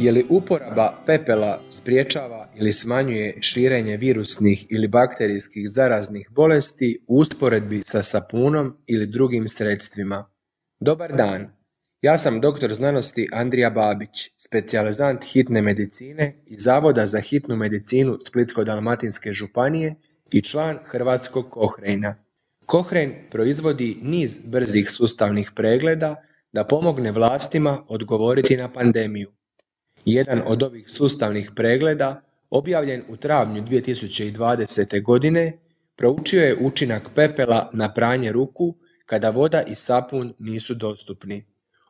Je li uporaba pepela spriječava ili smanjuje širenje virusnih ili bakterijskih zaraznih bolesti u usporedbi sa sapunom ili drugim sredstvima? Dobar dan, ja sam doktor znanosti Andrija Babić, specijalizant hitne medicine i Zavoda za hitnu medicinu Splitsko-dalmatinske županije i član Hrvatskog Kohrejna. Kohrejn proizvodi niz brzih sustavnih pregleda da pomogne vlastima odgovoriti na pandemiju. Jedan od ovih sustavnih pregleda, objavljen u travnju 2020. godine, proučio je učinak pepela na pranje ruku kada voda i sapun nisu dostupni.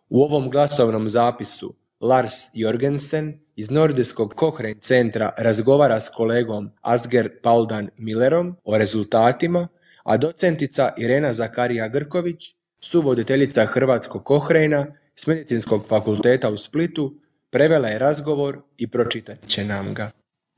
U ovom glasovnom zapisu Lars Jorgensen iz Nordijskog Cochrane centra razgovara s kolegom Asger Pauldan Millerom o rezultatima, a docentica Irena Zakarija Grković, suvoditeljica Hrvatskog Kohrejna s Medicinskog fakulteta u Splitu, prevela je razgovor i pročitat će nam ga.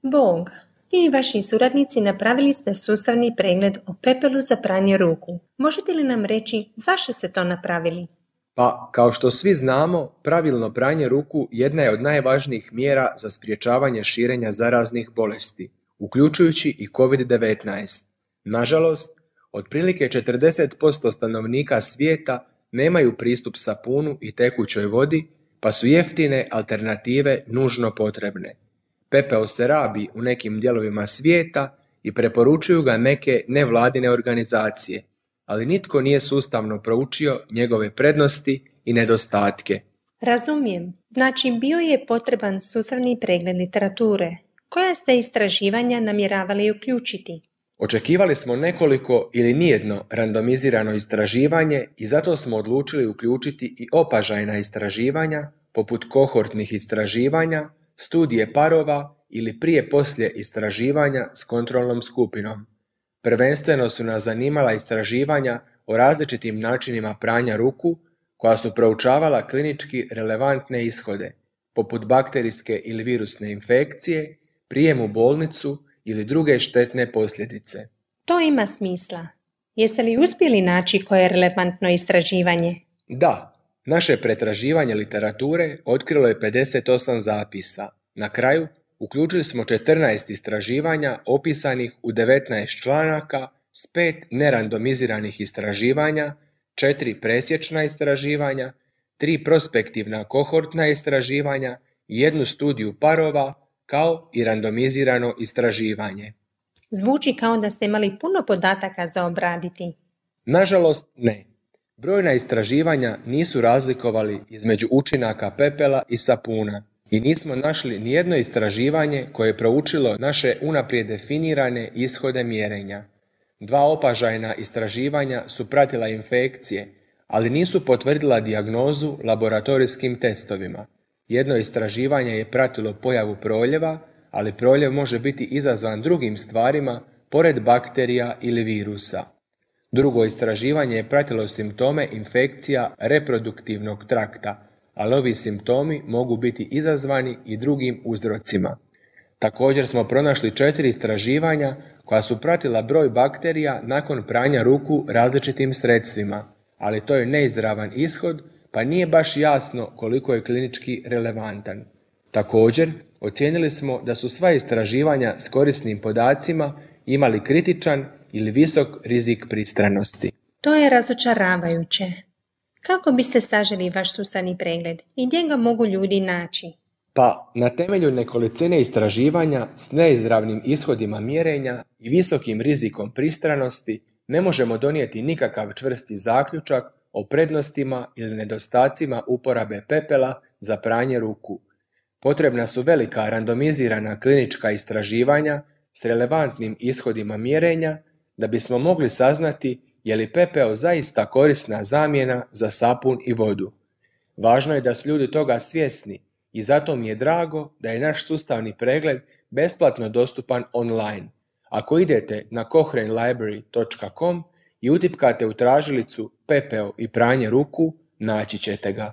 Bog, vi i vaši suradnici napravili ste sustavni pregled o pepelu za pranje ruku. Možete li nam reći zašto ste to napravili? Pa, kao što svi znamo, pravilno pranje ruku jedna je od najvažnijih mjera za spriječavanje širenja zaraznih bolesti, uključujući i COVID-19. Nažalost, otprilike 40% stanovnika svijeta nemaju pristup sapunu i tekućoj vodi, pa su jeftine alternative nužno potrebne. Pepeo se rabi u nekim dijelovima svijeta i preporučuju ga neke nevladine organizacije – ali nitko nije sustavno proučio njegove prednosti i nedostatke. Razumijem. Znači bio je potreban sustavni pregled literature. Koja ste istraživanja namjeravali uključiti? Očekivali smo nekoliko ili nijedno randomizirano istraživanje i zato smo odlučili uključiti i opažajna istraživanja, poput kohortnih istraživanja, studije parova ili prije poslije istraživanja s kontrolnom skupinom. Prvenstveno su nas zanimala istraživanja o različitim načinima pranja ruku koja su proučavala klinički relevantne ishode, poput bakterijske ili virusne infekcije, prijem u bolnicu ili druge štetne posljedice. To ima smisla. Jeste li uspjeli naći koje je relevantno istraživanje? Da, naše pretraživanje literature otkrilo je 58 zapisa. Na kraju Uključili smo 14 istraživanja opisanih u 19 članaka s pet nerandomiziranih istraživanja, četiri presječna istraživanja, tri prospektivna kohortna istraživanja i jednu studiju parova kao i randomizirano istraživanje. Zvuči kao da ste imali puno podataka za obraditi. Nažalost, ne. Brojna istraživanja nisu razlikovali između učinaka pepela i sapuna i nismo našli nijedno istraživanje koje je proučilo naše unaprijed definirane ishode mjerenja. Dva opažajna istraživanja su pratila infekcije, ali nisu potvrdila dijagnozu laboratorijskim testovima. Jedno istraživanje je pratilo pojavu proljeva, ali proljev može biti izazvan drugim stvarima pored bakterija ili virusa. Drugo istraživanje je pratilo simptome infekcija reproduktivnog trakta, ali ovi simptomi mogu biti izazvani i drugim uzrocima. Također smo pronašli četiri istraživanja koja su pratila broj bakterija nakon pranja ruku različitim sredstvima, ali to je neizravan ishod pa nije baš jasno koliko je klinički relevantan. Također, ocijenili smo da su sva istraživanja s korisnim podacima imali kritičan ili visok rizik pristranosti. To je razočaravajuće. Kako biste saželi vaš susani pregled i gdje ga mogu ljudi naći? Pa, na temelju nekolicine istraživanja s neizravnim ishodima mjerenja i visokim rizikom pristranosti ne možemo donijeti nikakav čvrsti zaključak o prednostima ili nedostacima uporabe pepela za pranje ruku. Potrebna su velika randomizirana klinička istraživanja s relevantnim ishodima mjerenja da bismo mogli saznati je li pepeo zaista korisna zamjena za sapun i vodu. Važno je da su ljudi toga svjesni i zato mi je drago da je naš sustavni pregled besplatno dostupan online. Ako idete na cochranelibrary.com i utipkate u tražilicu pepeo i pranje ruku, naći ćete ga.